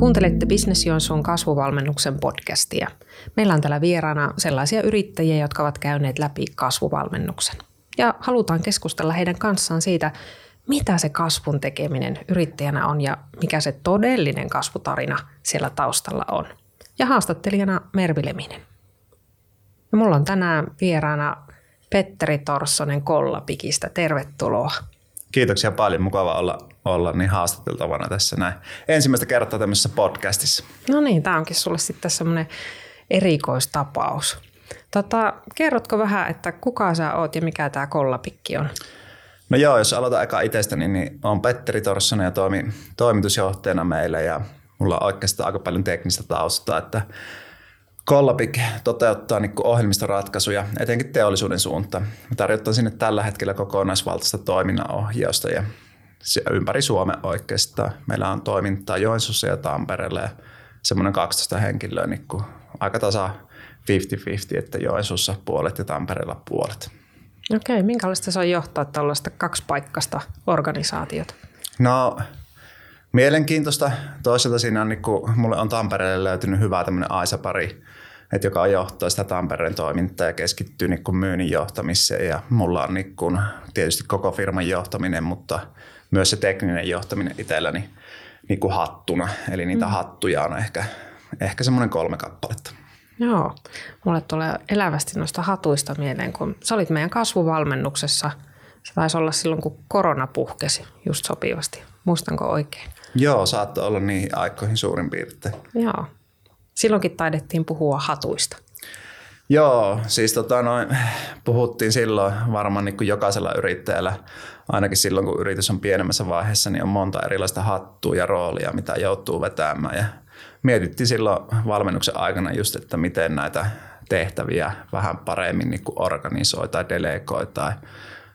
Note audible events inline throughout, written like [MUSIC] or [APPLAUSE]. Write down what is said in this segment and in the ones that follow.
Kuuntelette Business Joensuun kasvuvalmennuksen podcastia. Meillä on täällä vieraana sellaisia yrittäjiä, jotka ovat käyneet läpi kasvuvalmennuksen. Ja halutaan keskustella heidän kanssaan siitä, mitä se kasvun tekeminen yrittäjänä on ja mikä se todellinen kasvutarina siellä taustalla on. Ja haastattelijana Mervi Leminen. Ja mulla on tänään vieraana Petteri Torssonen Kollapikistä. Tervetuloa. Kiitoksia paljon. Mukava olla, olla niin haastateltavana tässä näin. Ensimmäistä kertaa tämmöisessä podcastissa. No niin, tämä onkin sulle sitten semmoinen erikoistapaus. Tota, kerrotko vähän, että kuka sä oot ja mikä tämä kollapikki on? No joo, jos aloitan eka itsestäni, niin on Petteri Torssonen ja toimin toimitusjohtajana meillä ja mulla on oikeastaan aika paljon teknistä taustaa, että Kollapik toteuttaa niin ohjelmistoratkaisuja etenkin teollisuuden suuntaan. Me tarjotaan sinne tällä hetkellä kokonaisvaltaista toiminnanohjausta ja ympäri Suomen oikeastaan. Meillä on toimintaa Joensuussa ja Tampereella ja semmoinen 12 henkilöä niin kuin aika tasa 50-50, että Joensuussa puolet ja Tampereella puolet. Okei, minkälaista se on johtaa tällaista kaksipaikkaista organisaatiota? No mielenkiintoista. Toisaalta siinä on, niin kuin, mulle on Tampereelle löytynyt hyvä tämmöinen Aisa-pari, että joka johtaa sitä Tampereen toimintaa ja keskittyy niin kuin myynnin johtamiseen. Ja mulla on niin kuin, tietysti koko firman johtaminen, mutta myös se tekninen johtaminen itselläni niin kuin hattuna. Eli niitä mm. hattuja on ehkä, ehkä semmoinen kolme kappaletta. Joo, mulle tulee elävästi noista hatuista mieleen, kun sä olit meidän kasvuvalmennuksessa. Se taisi olla silloin, kun korona puhkesi just sopivasti. Muistanko oikein? Joo, saattoi olla niihin aikoihin suurin piirtein. Joo. Silloinkin taidettiin puhua hatuista. Joo, siis tota noin, puhuttiin silloin varmaan niin kuin jokaisella yrittäjällä, ainakin silloin kun yritys on pienemmässä vaiheessa, niin on monta erilaista hattua ja roolia, mitä joutuu vetämään. Ja mietittiin silloin valmennuksen aikana just, että miten näitä tehtäviä vähän paremmin niin kuin organisoi tai delegoi tai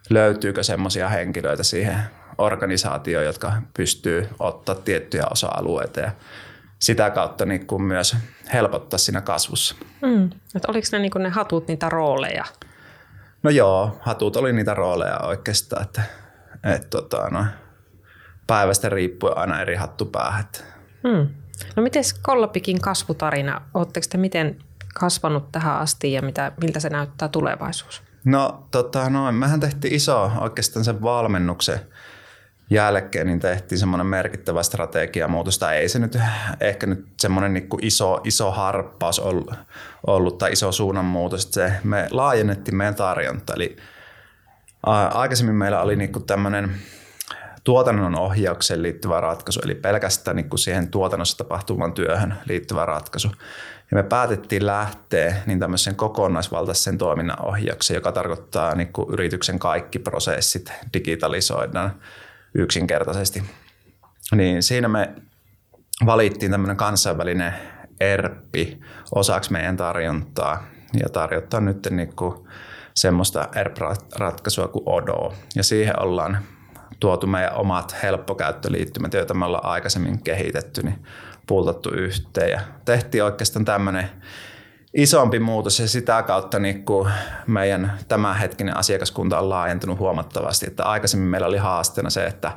löytyykö semmoisia henkilöitä siihen organisaatioon, jotka pystyy ottaa tiettyjä osa-alueita ja sitä kautta niin kuin myös helpottaa siinä kasvussa. Mm. Et oliko ne, niin ne hatut niitä rooleja? No joo, hatut oli niitä rooleja oikeastaan, että, että tota, no, päivästä riippuen aina eri hattupäähän. Mm. No miten Kollapikin kasvutarina, oletteko te miten kasvanut tähän asti ja mitä, miltä se näyttää tulevaisuus? No tota, no, mehän tehtiin iso oikeastaan sen valmennuksen jälkeen niin tehtiin semmoinen merkittävä strategiamuutos, tai ei se nyt ehkä nyt semmoinen niin iso, iso harppaus ollut, ollut tai iso suunnanmuutos, että se, me laajennettiin meidän tarjonta, eli aikaisemmin meillä oli niin tämmöinen tuotannon ohjaukseen liittyvä ratkaisu, eli pelkästään niin siihen tuotannossa tapahtuvan työhön liittyvä ratkaisu. Ja me päätettiin lähteä niin tämmöisen kokonaisvaltaisen toiminnan ohjaukseen, joka tarkoittaa niin yrityksen kaikki prosessit digitalisoidaan yksinkertaisesti. Niin siinä me valittiin tämmöinen kansainvälinen ERPI osaksi meidän tarjontaa ja tarjottaa nyt niin kuin semmoista ERP-ratkaisua kuin Odo. Ja siihen ollaan tuotu meidän omat helppokäyttöliittymät, joita me ollaan aikaisemmin kehitetty, niin pultattu yhteen ja tehtiin oikeastaan tämmöinen isompi muutos ja sitä kautta niin kuin meidän tämänhetkinen asiakaskunta on laajentunut huomattavasti. Että aikaisemmin meillä oli haasteena se, että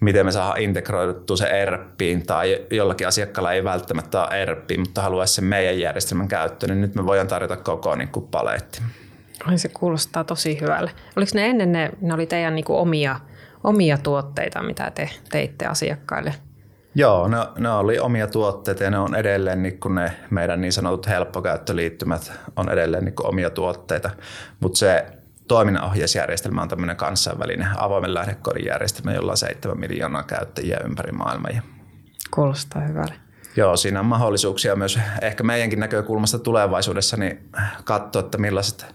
miten me saadaan integroiduttua se ERPiin tai jollakin asiakkaalla ei välttämättä ole ERP, mutta haluaisi sen meidän järjestelmän käyttöön, niin nyt me voidaan tarjota koko niin kuin paletti. Ai se kuulostaa tosi hyvälle. Oliko ne ennen ne, ne oli teidän niin kuin omia, omia tuotteita, mitä te teitte asiakkaille? Joo, ne, ne oli omia tuotteita ja ne on edelleen niin kuin ne meidän niin sanotut helppokäyttöliittymät on edelleen niin kuin omia tuotteita, mutta se toiminnanohjausjärjestelmä on tämmöinen kansainvälinen avoimen lähdekodin järjestelmä, jolla on 7 miljoonaa käyttäjiä ympäri maailmaa. Kuulostaa hyvälle. Joo, siinä on mahdollisuuksia myös ehkä meidänkin näkökulmasta tulevaisuudessa niin katsoa, että millaiset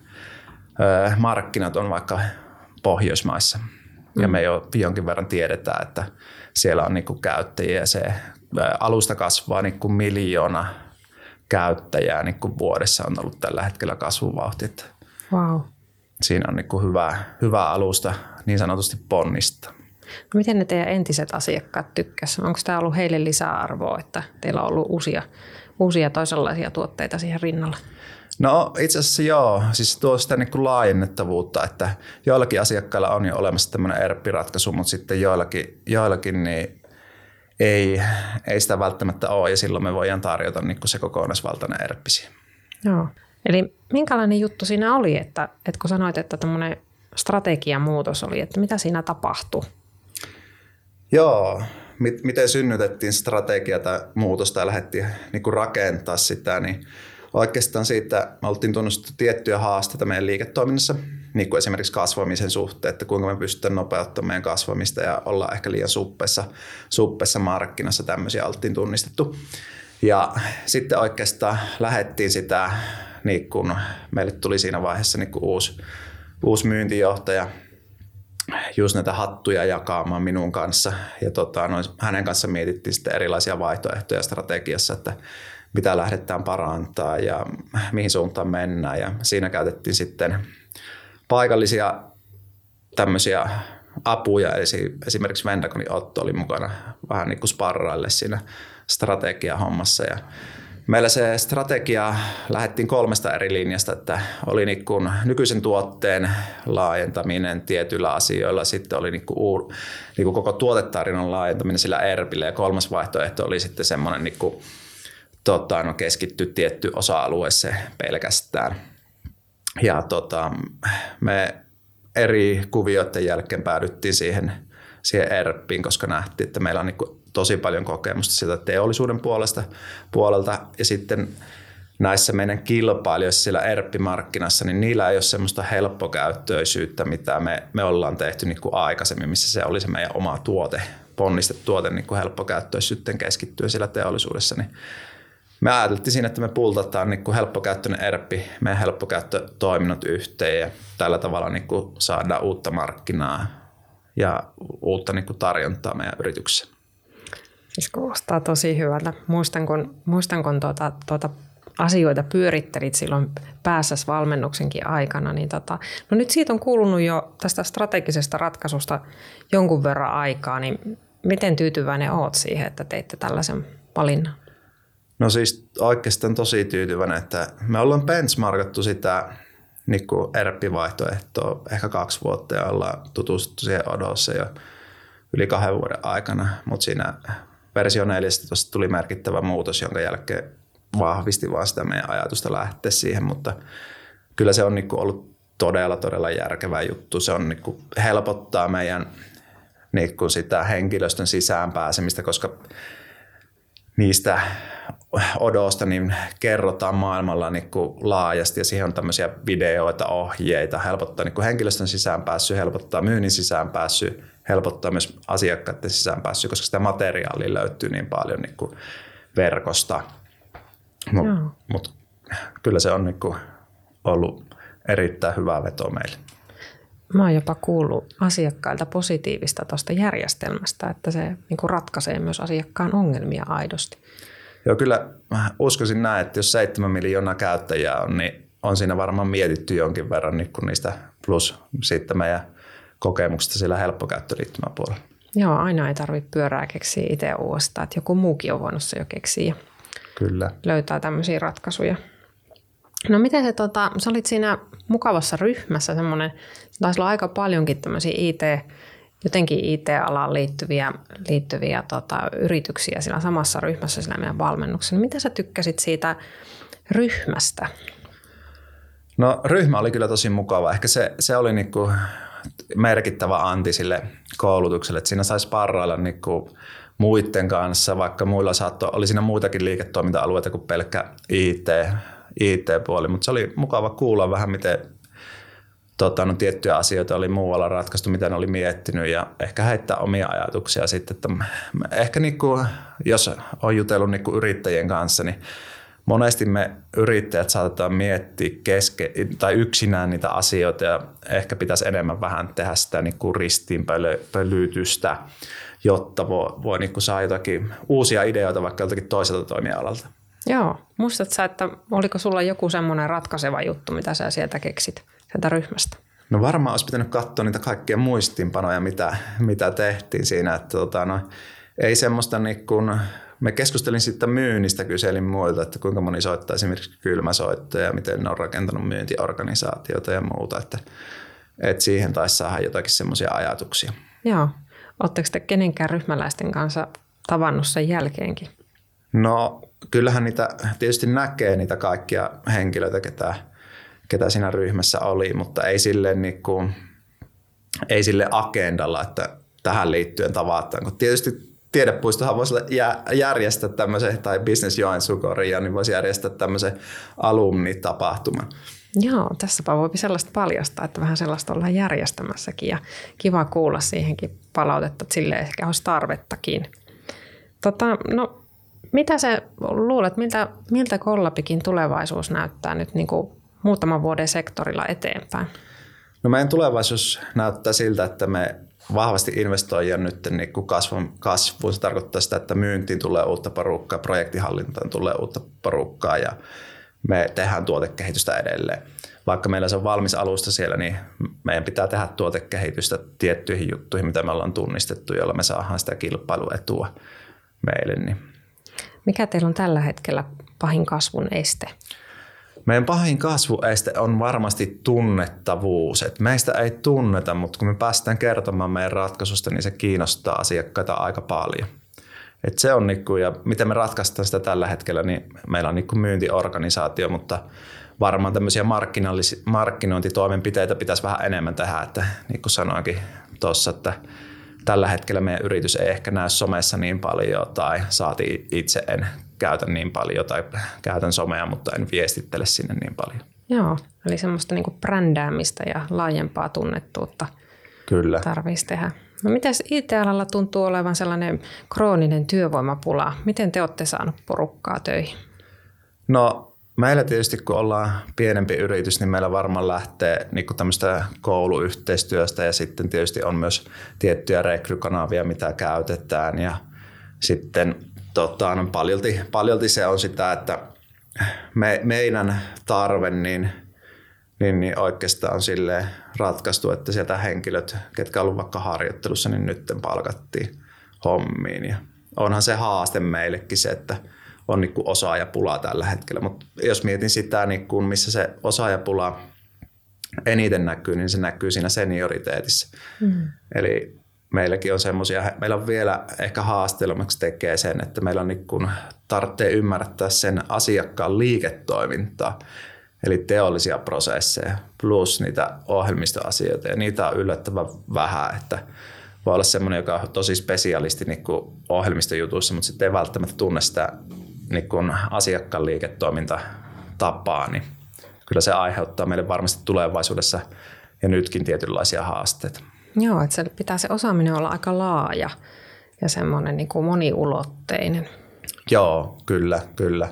markkinat on vaikka Pohjoismaissa. Ja mm. me jo jonkin verran tiedetään, että siellä on niin kuin käyttäjiä ja se alusta kasvaa niin kuin miljoona käyttäjää niin kuin vuodessa on ollut tällä hetkellä kasvuvauhti. Wow. Siinä on niin kuin hyvä, hyvä alusta niin sanotusti ponnista. No miten ne teidän entiset asiakkaat tykkäsivät? Onko tämä ollut heille lisäarvoa, että teillä on ollut uusia, uusia toisenlaisia tuotteita siihen rinnalla? No itse asiassa joo, siis tuo sitä niin kuin laajennettavuutta, että joillakin asiakkailla on jo olemassa tämmöinen ERP-ratkaisu, mutta sitten joillakin, joillakin niin ei, ei sitä välttämättä ole ja silloin me voidaan tarjota niin se kokonaisvaltainen erppisi. Joo. Eli minkälainen juttu siinä oli, että, että kun sanoit, että tämmöinen strategiamuutos oli, että mitä siinä tapahtui? Joo, miten synnytettiin strategiata muutosta ja lähdettiin niin rakentaa sitä, niin oikeastaan siitä me oltiin tunnustettu tiettyjä haasteita meidän liiketoiminnassa, niin kuin esimerkiksi kasvamisen suhteen, että kuinka me pystytään nopeuttamaan meidän kasvamista ja olla ehkä liian suppessa, suppessa markkinassa, tämmöisiä oltiin tunnistettu. Ja sitten oikeastaan lähettiin sitä, niin kun meille tuli siinä vaiheessa niin uusi, uusi myyntijohtaja, just näitä hattuja jakamaan minun kanssa. Ja tota, no, hänen kanssa mietittiin sitten erilaisia vaihtoehtoja strategiassa, että mitä lähdetään parantaa ja mihin suuntaan mennään. Ja siinä käytettiin sitten paikallisia tämmöisiä apuja, esimerkiksi Vendakoni Otto oli mukana vähän niin kuin sparraille siinä strategiahommassa ja Meillä se strategia lähdettiin kolmesta eri linjasta, että oli niin kuin nykyisen tuotteen laajentaminen tietyillä asioilla, sitten oli niin kuin uu, niin kuin koko tuotetarinan laajentaminen sillä ERPille ja kolmas vaihtoehto oli sitten semmoinen niin kuin, tota, no keskitty tietty osa-alueeseen pelkästään. Ja tota, me eri kuvioiden jälkeen päädyttiin siihen, siihen ERPiin, koska nähtiin, että meillä on niin tosi paljon kokemusta sieltä teollisuuden puolesta, puolelta ja sitten näissä meidän kilpailijoissa siellä ERP-markkinassa, niin niillä ei ole semmoista helppokäyttöisyyttä, mitä me, me ollaan tehty niin kuin aikaisemmin, missä se oli se meidän oma tuote, ponnistettu tuote niin kuin helppokäyttöisyyteen keskittyä siellä teollisuudessa, niin me ajateltiin siinä, että me pultataan niin kuin helppokäyttöinen ERP, meidän helppokäyttötoiminnot yhteen ja tällä tavalla niin kuin saadaan uutta markkinaa ja uutta niin kuin tarjontaa meidän yrityksessä. Siis kuulostaa tosi hyvältä. Muistan, kun, muistan, kun tuota, tuota asioita pyörittelit silloin päässä valmennuksenkin aikana, niin tota, no nyt siitä on kuulunut jo tästä strategisesta ratkaisusta jonkun verran aikaa, niin miten tyytyväinen oot siihen, että teitte tällaisen valinnan? No siis oikeastaan tosi tyytyväinen, että me ollaan benchmarkattu sitä niin ERP-vaihtoehtoa ehkä kaksi vuotta ja ollaan tutustuttu siihen odossa jo yli kahden vuoden aikana, mutta siinä versio 14 tuli merkittävä muutos, jonka jälkeen vahvisti vaan sitä meidän ajatusta lähteä siihen, mutta kyllä se on niin ollut todella, todella järkevä juttu. Se on niin helpottaa meidän niin sitä henkilöstön sisään pääsemistä, koska niistä odosta niin kerrotaan maailmalla niin kuin laajasti ja siihen on tämmöisiä videoita, ohjeita, helpottaa niin kuin henkilöstön päässyt, helpottaa myynnin päässyt, helpottaa myös asiakkaiden päässyt, koska sitä materiaalia löytyy niin paljon niin kuin verkosta. Mutta mut, kyllä se on niin kuin ollut erittäin hyvä veto meille. Mä oon jopa kuullut asiakkailta positiivista tuosta järjestelmästä, että se niin kuin ratkaisee myös asiakkaan ongelmia aidosti. Joo, kyllä mä uskoisin näin, että jos 7 miljoonaa käyttäjää on, niin on siinä varmaan mietitty jonkin verran niin kuin niistä plus sitten meidän kokemuksista sillä helppokäyttöliittymäpuolella. Joo, aina ei tarvitse pyörää keksiä itse uudestaan, että joku muukin on voinut se jo keksiä. Kyllä. Löytää tämmöisiä ratkaisuja. No miten se, tota, sä olit siinä mukavassa ryhmässä semmoinen, taisi olla aika paljonkin tämmöisiä IT, jotenkin IT-alaan liittyviä, liittyviä tota, yrityksiä siinä samassa ryhmässä siinä meidän valmennuksessa. Mitä sä tykkäsit siitä ryhmästä? No ryhmä oli kyllä tosi mukava. Ehkä se, se oli niinku merkittävä anti sille koulutukselle, että siinä saisi parrailla niinku muiden kanssa, vaikka muilla saattoi, oli siinä muitakin liiketoiminta-alueita kuin pelkkä IT, IT-puoli, mutta se oli mukava kuulla vähän, miten tota, no, tiettyjä asioita oli muualla ratkaistu, mitä ne oli miettinyt ja ehkä heittää omia ajatuksia sitten. Että ehkä niin kuin, jos on jutellut niin kuin yrittäjien kanssa, niin monesti me yrittäjät saatetaan miettiä keske, tai yksinään niitä asioita ja ehkä pitäisi enemmän vähän tehdä sitä niin kuin ristiinpölytystä, jotta voi, voi niin kuin saa jotakin uusia ideoita vaikka joltakin toiselta toimialalta. Joo. Muistatko että oliko sulla joku semmoinen ratkaiseva juttu, mitä sä sieltä keksit? Sieltä ryhmästä? No varmaan olisi pitänyt katsoa niitä kaikkia muistinpanoja, mitä, mitä tehtiin siinä. Että tota, no, ei semmoista niin kuin, me keskustelin sitten myynnistä, kyselin muilta, että kuinka moni soittaa esimerkiksi kylmäsoittoja ja miten ne on rakentanut myyntiorganisaatiota ja muuta. Että, että siihen taisi saada jotakin semmoisia ajatuksia. Joo. Oletteko te kenenkään ryhmäläisten kanssa tavannut sen jälkeenkin? No kyllähän niitä tietysti näkee niitä kaikkia henkilöitä, ketä, ketä siinä ryhmässä oli, mutta ei sille, niin kuin, ei sille agendalla, että tähän liittyen tavataan. Kun tietysti tiedepuistohan voisi järjestää tämmöisen, tai Business Joensuukoria, niin voisi järjestää tämmöisen alumnitapahtuman. Joo, tässäpä voi sellaista paljastaa, että vähän sellaista ollaan järjestämässäkin ja kiva kuulla siihenkin palautetta, että sille ehkä olisi tarvettakin. Tota, no, mitä se luulet, miltä, miltä Kollapikin tulevaisuus näyttää nyt niin kuin muutaman vuoden sektorilla eteenpäin? No meidän tulevaisuus näyttää siltä, että me vahvasti investoijia nyt niin kuin kasvun, kasvuun. Se tarkoittaa sitä, että myyntiin tulee uutta porukkaa, projektihallintaan tulee uutta porukkaa ja me tehdään tuotekehitystä edelleen. Vaikka meillä se on valmis alusta siellä, niin meidän pitää tehdä tuotekehitystä tiettyihin juttuihin, mitä me ollaan tunnistettu, jolla me saadaan sitä kilpailuetua meille. Niin. Mikä teillä on tällä hetkellä pahin kasvun este? Meidän pahin kasvueste on varmasti tunnettavuus. Et meistä ei tunneta, mutta kun me päästään kertomaan meidän ratkaisusta, niin se kiinnostaa asiakkaita aika paljon. Et se on, niinku, ja miten me ratkaistaan sitä tällä hetkellä, niin meillä on niinku myyntiorganisaatio, mutta varmaan tämmöisiä markkinointitoimenpiteitä pitäisi vähän enemmän tehdä, että niin kuin sanoinkin tuossa, että tällä hetkellä meidän yritys ei ehkä näy somessa niin paljon tai saati itse en käytä niin paljon tai käytän somea, mutta en viestittele sinne niin paljon. Joo, eli semmoista niin brändäämistä ja laajempaa tunnettuutta Kyllä. tarvitsisi tehdä. No miten IT-alalla tuntuu olevan sellainen krooninen työvoimapula? Miten te olette saaneet porukkaa töihin? No Meillä tietysti, kun ollaan pienempi yritys, niin meillä varmaan lähtee niin tämmöistä kouluyhteistyöstä ja sitten tietysti on myös tiettyjä rekrykanavia, mitä käytetään. Ja sitten tota, no, paljolti, paljolti se on sitä, että me, meidän tarve niin, niin, niin oikeastaan sille ratkaistu, että sieltä henkilöt, ketkä ovat vaikka harjoittelussa, niin nyt palkattiin hommiin. Ja onhan se haaste meillekin se, että – on niin kuin osaajapula tällä hetkellä. Mutta jos mietin sitä, niin kuin missä se osaajapula eniten näkyy, niin se näkyy siinä senioriteetissä. Mm. Eli meilläkin on semmoisia, meillä on vielä ehkä haastelmaksi tekee sen, että meillä on niin kuin, tarvitsee ymmärtää sen asiakkaan liiketoimintaa, eli teollisia prosesseja plus niitä ohjelmistoasioita, ja niitä on yllättävän vähän, että voi olla semmoinen, joka on tosi spesialisti niin ohjelmistojutuissa, mutta sitten ei välttämättä tunne sitä niin kun asiakkaan liiketoimintatapaa, niin kyllä se aiheuttaa meille varmasti tulevaisuudessa ja nytkin tietynlaisia haasteita. Joo, että se pitää se osaaminen olla aika laaja ja semmoinen niin kuin moniulotteinen. Joo, kyllä, kyllä.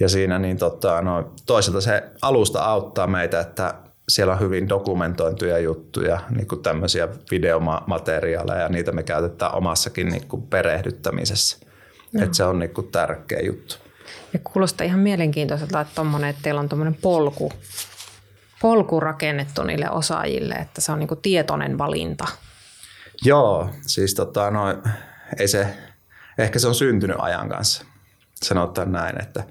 Ja siinä niin tota, no, toisaalta se alusta auttaa meitä, että siellä on hyvin dokumentointuja juttuja, niin kuin tämmöisiä videomateriaaleja, ja niitä me käytetään omassakin niin kuin perehdyttämisessä. Että se on niinku tärkeä juttu. Ja kuulostaa ihan mielenkiintoiselta, että, tommonen, että teillä on tuommoinen polku, polku rakennettu niille osaajille, että se on niinku tietoinen valinta. Joo, siis tota, no, ei se, ehkä se on syntynyt ajan kanssa. Sanotaan näin, että,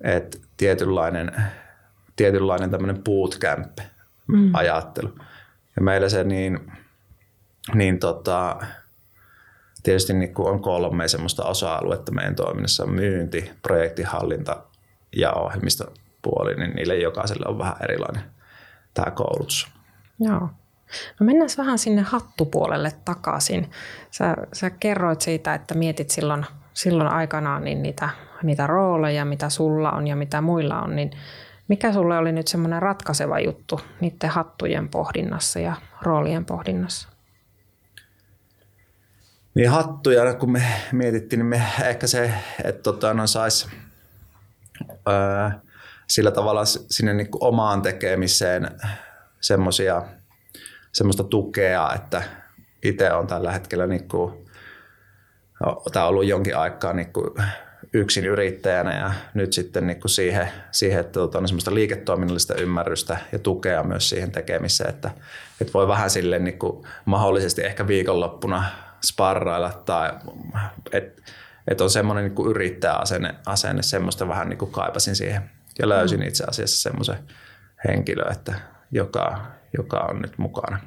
että tietynlainen, tietynlainen tämmöinen bootcamp-ajattelu. Mm. Ja meillä se niin, niin tota, tietysti niin kuin on kolme semmoista osa-aluetta meidän toiminnassa, myynti, projektihallinta ja ohjelmistopuoli, niin niille jokaiselle on vähän erilainen tämä koulutus. Joo. No mennään vähän sinne hattupuolelle takaisin. Sä, sä kerroit siitä, että mietit silloin, silloin aikanaan niin niitä, niitä rooleja, mitä sulla on ja mitä muilla on, niin mikä sulle oli nyt semmoinen ratkaiseva juttu niiden hattujen pohdinnassa ja roolien pohdinnassa? Niin hattuja, kun me mietittiin, niin me ehkä se, että tota, no sais, öö, sillä tavalla sinne niin omaan tekemiseen semmosia, semmoista tukea, että itse on tällä hetkellä niin kuin, no, tämä on ollut jonkin aikaa niin kuin yksin yrittäjänä ja nyt sitten niin kuin siihen, siihen, että tota, on semmoista liiketoiminnallista ymmärrystä ja tukea myös siihen tekemiseen, että, että voi vähän silleen niin kuin mahdollisesti ehkä viikonloppuna sparrailla tai että et on semmoinen niin yrittäjäasenne, asenne, semmoista vähän niin kuin kaipasin siihen ja löysin mm. itse asiassa semmoisen henkilön, että joka, joka on nyt mukana.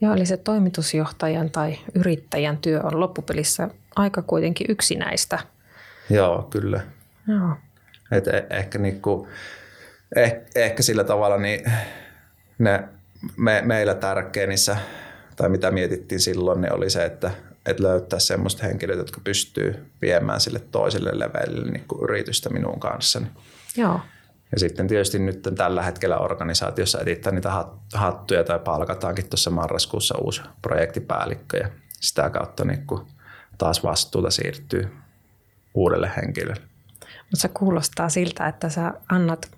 Joo, eli se toimitusjohtajan tai yrittäjän työ on loppupelissä aika kuitenkin yksinäistä. Joo, kyllä. Joo. Et e- ehkä, niinku, eh, ehkä sillä tavalla niin ne me, meillä tärkeä niissä, tai mitä mietittiin silloin, niin oli se, että, että löytää semmoista henkilöt, jotka pystyy viemään sille toiselle levelille niin kuin yritystä minun kanssani. Joo. Ja sitten tietysti nyt tällä hetkellä organisaatiossa etittää niitä hattuja tai palkataankin tuossa marraskuussa uusi projektipäällikkö ja sitä kautta niin kuin taas vastuuta siirtyy uudelle henkilölle. Mutta se kuulostaa siltä, että sä annat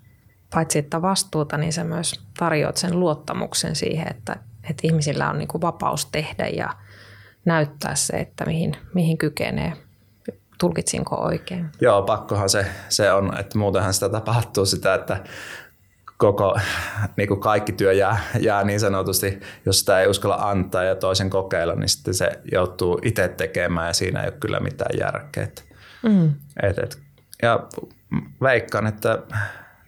paitsi että vastuuta, niin sä myös tarjoat sen luottamuksen siihen, että, että ihmisillä on niin kuin vapaus tehdä ja näyttää se, että mihin, mihin kykenee. Tulkitsinko oikein? Joo, pakkohan se, se on, että muutenhan sitä tapahtuu sitä, että koko, niin kuin kaikki työ jää, jää niin sanotusti, jos sitä ei uskalla antaa ja toisen kokeilla, niin sitten se joutuu itse tekemään ja siinä ei ole kyllä mitään järkeä. Mm. Et, et, ja veikkaan, että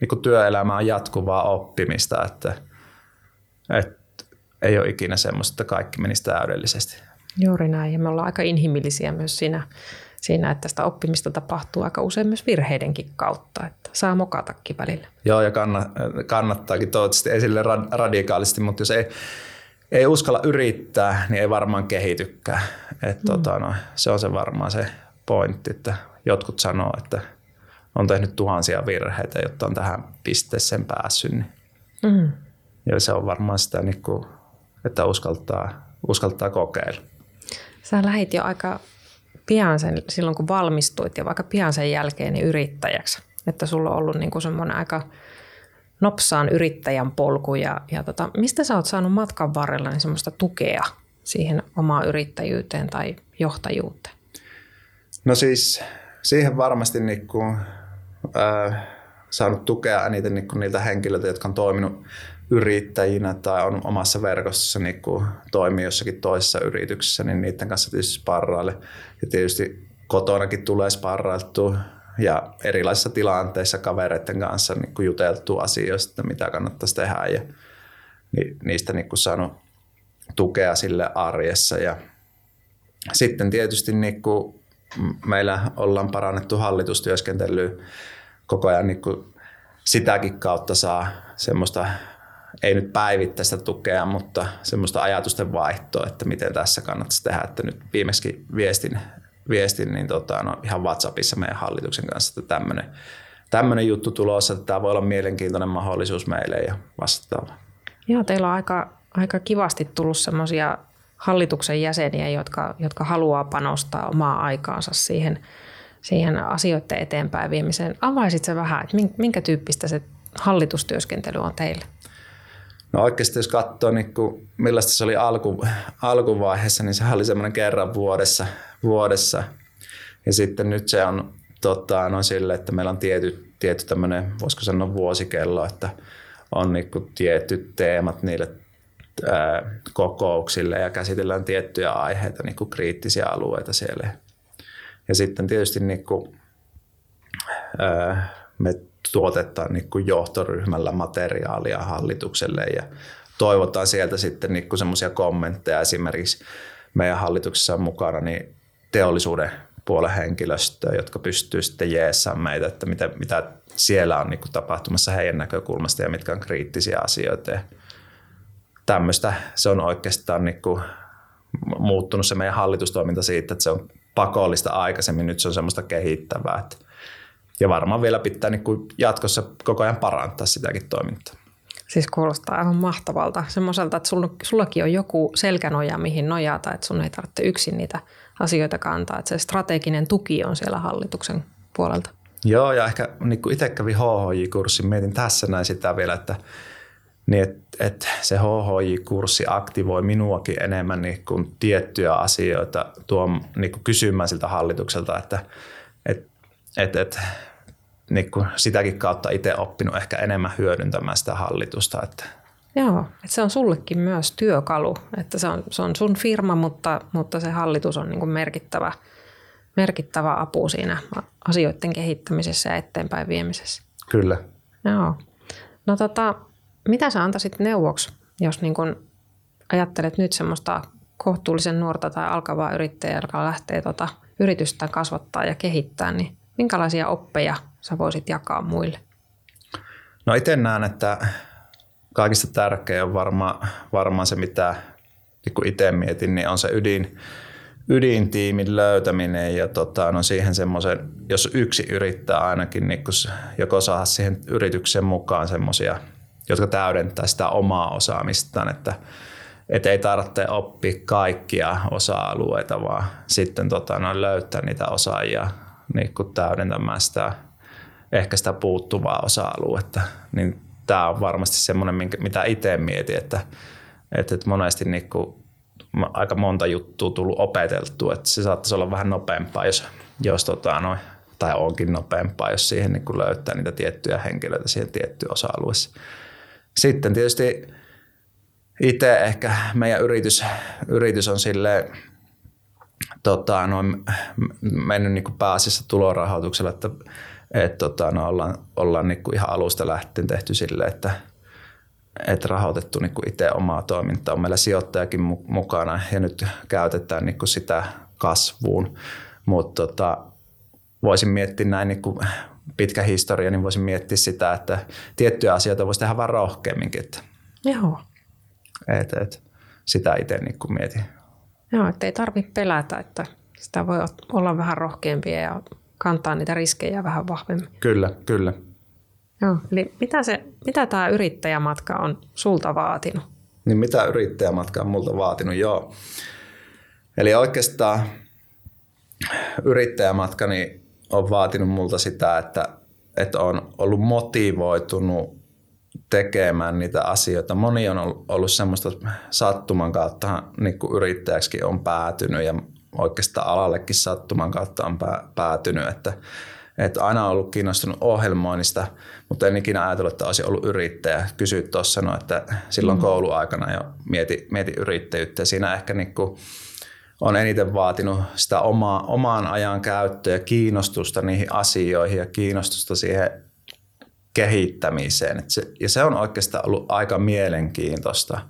niin kuin työelämä on jatkuvaa oppimista, että, että ei ole ikinä semmoista, että kaikki menisi täydellisesti. Juuri näin, ja me ollaan aika inhimillisiä myös siinä, siinä, että sitä oppimista tapahtuu aika usein myös virheidenkin kautta, että saa mokatakin välillä. Joo, ja kannattaakin toivottavasti esille radikaalisti, mutta jos ei, ei uskalla yrittää, niin ei varmaan kehitykään. Et mm. tota, no, se on se varmaan se pointti, että jotkut sanoo, että – on tehnyt tuhansia virheitä, jotta on tähän pisteeseen päässyt. Niin. Mm. Ja se on varmaan sitä, niin kuin, että uskaltaa, uskaltaa kokeilla. Sä lähit jo aika pian sen, silloin kun valmistuit ja vaikka pian sen jälkeen niin yrittäjäksi. Että sulla on ollut niin kuin semmoinen aika nopsaan yrittäjän polku. Ja, ja tota, mistä sä oot saanut matkan varrella niin semmoista tukea siihen omaan yrittäjyyteen tai johtajuuteen? No siis siihen varmasti niin kuin äh, saanut tukea eniten niin kuin niiltä henkilöiltä, jotka on toiminut yrittäjinä tai on omassa verkostossa niin kuin toimii jossakin toisessa yrityksessä, niin niiden kanssa tietysti sparraille. Ja tietysti kotonakin tulee sparrailtua ja erilaisissa tilanteissa kavereiden kanssa niin kuin juteltu asioista, mitä kannattaisi tehdä ja niistä niin kuin saanut tukea sille arjessa. Ja sitten tietysti niin kuin meillä ollaan parannettu hallitustyöskentelyä koko ajan niin kuin sitäkin kautta saa semmoista, ei nyt päivittäistä tukea, mutta semmoista ajatusten vaihtoa, että miten tässä kannattaisi tehdä. Että nyt viimeksi viestin, viestin niin tota, no, ihan WhatsAppissa meidän hallituksen kanssa, että tämmöinen, tämmöinen juttu tulossa, että tämä voi olla mielenkiintoinen mahdollisuus meille ja vastaava. Joo, teillä on aika, aika kivasti tullut semmoisia hallituksen jäseniä, jotka, jotka haluaa panostaa omaa aikaansa siihen – siihen asioiden eteenpäin viemiseen. Avaisit se vähän, että minkä tyyppistä se hallitustyöskentely on teille? No oikeasti jos katsoo, niin kuin, millaista se oli alku, alkuvaiheessa, niin se oli semmoinen kerran vuodessa, vuodessa. Ja sitten nyt se on tota, no sille, että meillä on tietty, tietty tämmöinen, voisiko sanoa vuosikello, että on niin kuin tietyt teemat niille ää, kokouksille ja käsitellään tiettyjä aiheita, niin kuin kriittisiä alueita siellä. Ja sitten tietysti niin kuin, me tuotetaan niin kuin johtoryhmällä materiaalia hallitukselle ja toivotaan sieltä sitten niin semmoisia kommentteja esimerkiksi meidän hallituksessa on mukana niin teollisuuden puolen henkilöstöä, jotka pystyy sitten jeessaamaan meitä, että mitä, mitä siellä on niin kuin tapahtumassa heidän näkökulmasta ja mitkä on kriittisiä asioita. Ja tämmöistä se on oikeastaan niin kuin muuttunut se meidän hallitustoiminta siitä, että se on pakollista aikaisemmin, nyt se on semmoista kehittävää. Että, ja varmaan vielä pitää niin kuin jatkossa koko ajan parantaa sitäkin toimintaa. Siis kuulostaa aivan mahtavalta. Semmoiselta, että sulla, sullakin on joku selkänoja, mihin nojata, että sun ei tarvitse yksin niitä asioita kantaa. Että se strateginen tuki on siellä hallituksen puolelta. Joo, ja ehkä niin kuin itse kävin HHJ-kurssin, mietin tässä näin sitä vielä, että niin että et se HHJ-kurssi aktivoi minuakin enemmän niin kuin tiettyjä asioita tuo, niin kuin kysymään siltä hallitukselta, että et, et, et, niin kuin sitäkin kautta itse oppinut ehkä enemmän hyödyntämään sitä hallitusta. Että. Joo, että se on sullekin myös työkalu, että se on, se on sun firma, mutta, mutta se hallitus on niin kuin merkittävä, merkittävä apu siinä asioiden kehittämisessä ja eteenpäin viemisessä. Kyllä. Joo. No tota, mitä sä antaisit neuvoksi, jos niin kun ajattelet nyt semmoista kohtuullisen nuorta tai alkavaa yrittäjää, joka lähtee tota yritystä kasvattaa ja kehittää, niin minkälaisia oppeja sä voisit jakaa muille? No itse näen, että kaikista tärkeä on varmaan varma se, mitä niin itse mietin, niin on se ydin, ydintiimin löytäminen ja tota, no siihen semmoisen, jos yksi yrittää ainakin niin joko saada siihen yrityksen mukaan semmoisia, jotka täydentää sitä omaa osaamistaan, että et ei tarvitse oppia kaikkia osa-alueita, vaan sitten tota, no, löytää niitä osaajia niin täydentämään sitä, ehkä sitä puuttuvaa osa-aluetta. Niin tämä on varmasti semmoinen, mitä itse mietin, että, että, että monesti niin kuin, aika monta juttua tullut opeteltua, että se saattaisi olla vähän nopeampaa, jos, jos tota, no, tai onkin nopeampaa, jos siihen niin kuin löytää niitä tiettyjä henkilöitä siihen tiettyyn osa-alueeseen. Sitten tietysti itse ehkä meidän yritys, yritys on sille tota, noin, mennyt niin kuin pääasiassa tulorahoituksella, että et, tota, no, ollaan, ollaan niin kuin ihan alusta lähtien tehty sille, että et rahoitettu niin kuin itse omaa toimintaa. On meillä sijoittajakin mukana ja nyt käytetään niin kuin sitä kasvuun. Mutta tota, voisin miettiä näin niin kuin pitkä historia, niin voisin miettiä sitä, että tiettyjä asioita voisi tehdä vähän rohkeamminkin. Että Joo. Et, et, sitä itse niin mietin. Joo, että ei tarvitse pelätä, että sitä voi olla vähän rohkeampia ja kantaa niitä riskejä vähän vahvemmin. Kyllä, kyllä. Joo, eli mitä, se, mitä tämä yrittäjämatka on sulta vaatinut? Niin mitä yrittäjämatka on multa vaatinut, joo. Eli oikeastaan yrittäjämatkani on vaatinut multa sitä, että, että on ollut motivoitunut tekemään niitä asioita. Moni on ollut semmoista sattuman kautta niin kuin yrittäjäksi on päätynyt ja oikeastaan alallekin sattuman kautta on päätynyt, että, että aina on ollut kiinnostunut ohjelmoinnista, mutta en ikinä ajatellut, että olisi ollut yrittäjä. Kysyit tuossa, no, että silloin mm. kouluaikana jo mieti, mieti yrittäjyyttä siinä ehkä niin kuin on eniten vaatinut sitä omaa, omaan ajan käyttöä ja kiinnostusta niihin asioihin ja kiinnostusta siihen kehittämiseen. Et se, ja se on oikeastaan ollut aika mielenkiintoista,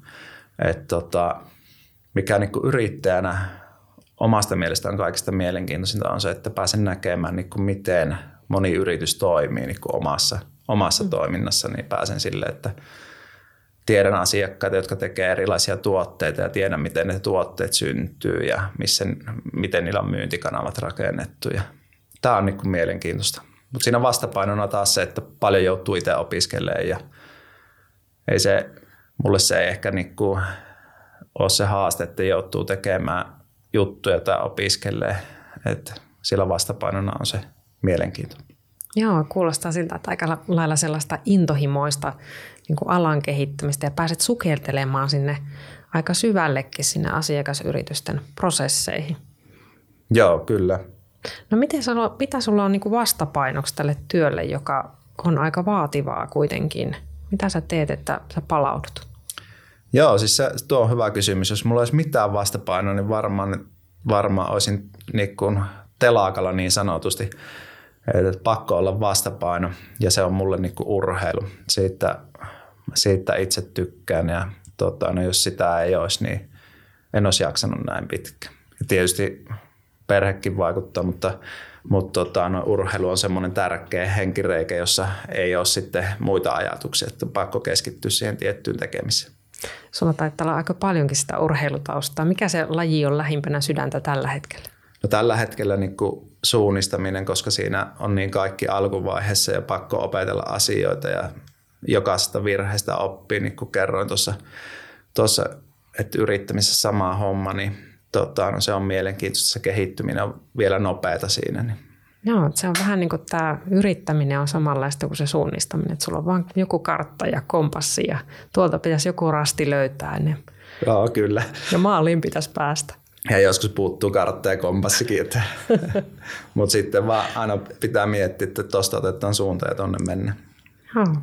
että tota, mikä niin yrittäjänä omasta mielestä on kaikista mielenkiintoisinta on se, että pääsen näkemään niin kuin miten moni yritys toimii niin kuin omassa, omassa mm. toiminnassa, niin pääsen sille, että tiedän asiakkaita, jotka tekevät erilaisia tuotteita ja tiedän, miten ne tuotteet syntyy ja missä, miten niillä on myyntikanavat rakennettu. Ja tämä on niin kuin mielenkiintoista. Mutta siinä vastapainona taas se, että paljon joutuu itse opiskelemaan ja ei se, mulle se ei ehkä niinku ole se haaste, että joutuu tekemään juttuja tai opiskelee. Että sillä vastapainona on se mielenkiinto. Joo, kuulostaa siltä, että aika lailla sellaista intohimoista niin kuin alan kehittämistä ja pääset sukeltelemaan sinne aika syvällekin sinne asiakasyritysten prosesseihin. Joo, kyllä. No miten sulla, mitä sulla on niin vastapainoksi tälle työlle, joka on aika vaativaa kuitenkin? Mitä sä teet, että sä palaudut? Joo, siis se, tuo on hyvä kysymys. Jos mulla olisi mitään vastapainoa, niin varmaan, varmaan olisin niin kuin telakalla niin sanotusti. Että pakko olla vastapaino ja se on mulle niin kuin urheilu. Siitä, siitä itse tykkään ja tota, no jos sitä ei olisi, niin en olisi jaksanut näin pitkä. Ja tietysti perhekin vaikuttaa, mutta, mutta tota, no, urheilu on semmoinen tärkeä henkireikä, jossa ei ole sitten muita ajatuksia, että on pakko keskittyä siihen tiettyyn tekemiseen. Sulla taitaa olla aika paljonkin sitä urheilutaustaa. Mikä se laji on lähimpänä sydäntä tällä hetkellä? No, tällä hetkellä niin kuin suunnistaminen, koska siinä on niin kaikki alkuvaiheessa ja pakko opetella asioita ja jokaisesta virheestä oppii, niin kuin kerroin tuossa, tuossa että yrittämisessä sama homma, niin tota, no se on mielenkiintoista, se kehittyminen on vielä nopeata siinä. Niin. Joo, se on vähän niin kuin tämä yrittäminen on samanlaista kuin se suunnistaminen, että sulla on vain joku kartta ja kompassi ja tuolta pitäisi joku rasti löytää. Niin Joo, kyllä. Ja maaliin pitäisi päästä. Ja joskus puuttuu kartta ja kompassikin, [LAUGHS] mutta sitten vaan aina pitää miettiä, että tuosta otetaan suunta ja tuonne mennä. Joo.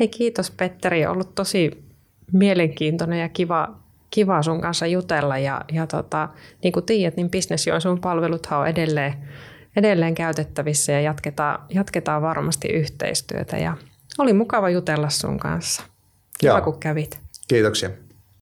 Hei kiitos Petteri, on ollut tosi mielenkiintoinen ja kiva kiva sun kanssa jutella ja, ja tota, niin kuin tiedät, niin Business sun palveluthan on edelleen, edelleen käytettävissä ja jatketaan, jatketaan varmasti yhteistyötä ja oli mukava jutella sun kanssa. Kiva, Joo. kun kävit. Kiitoksia.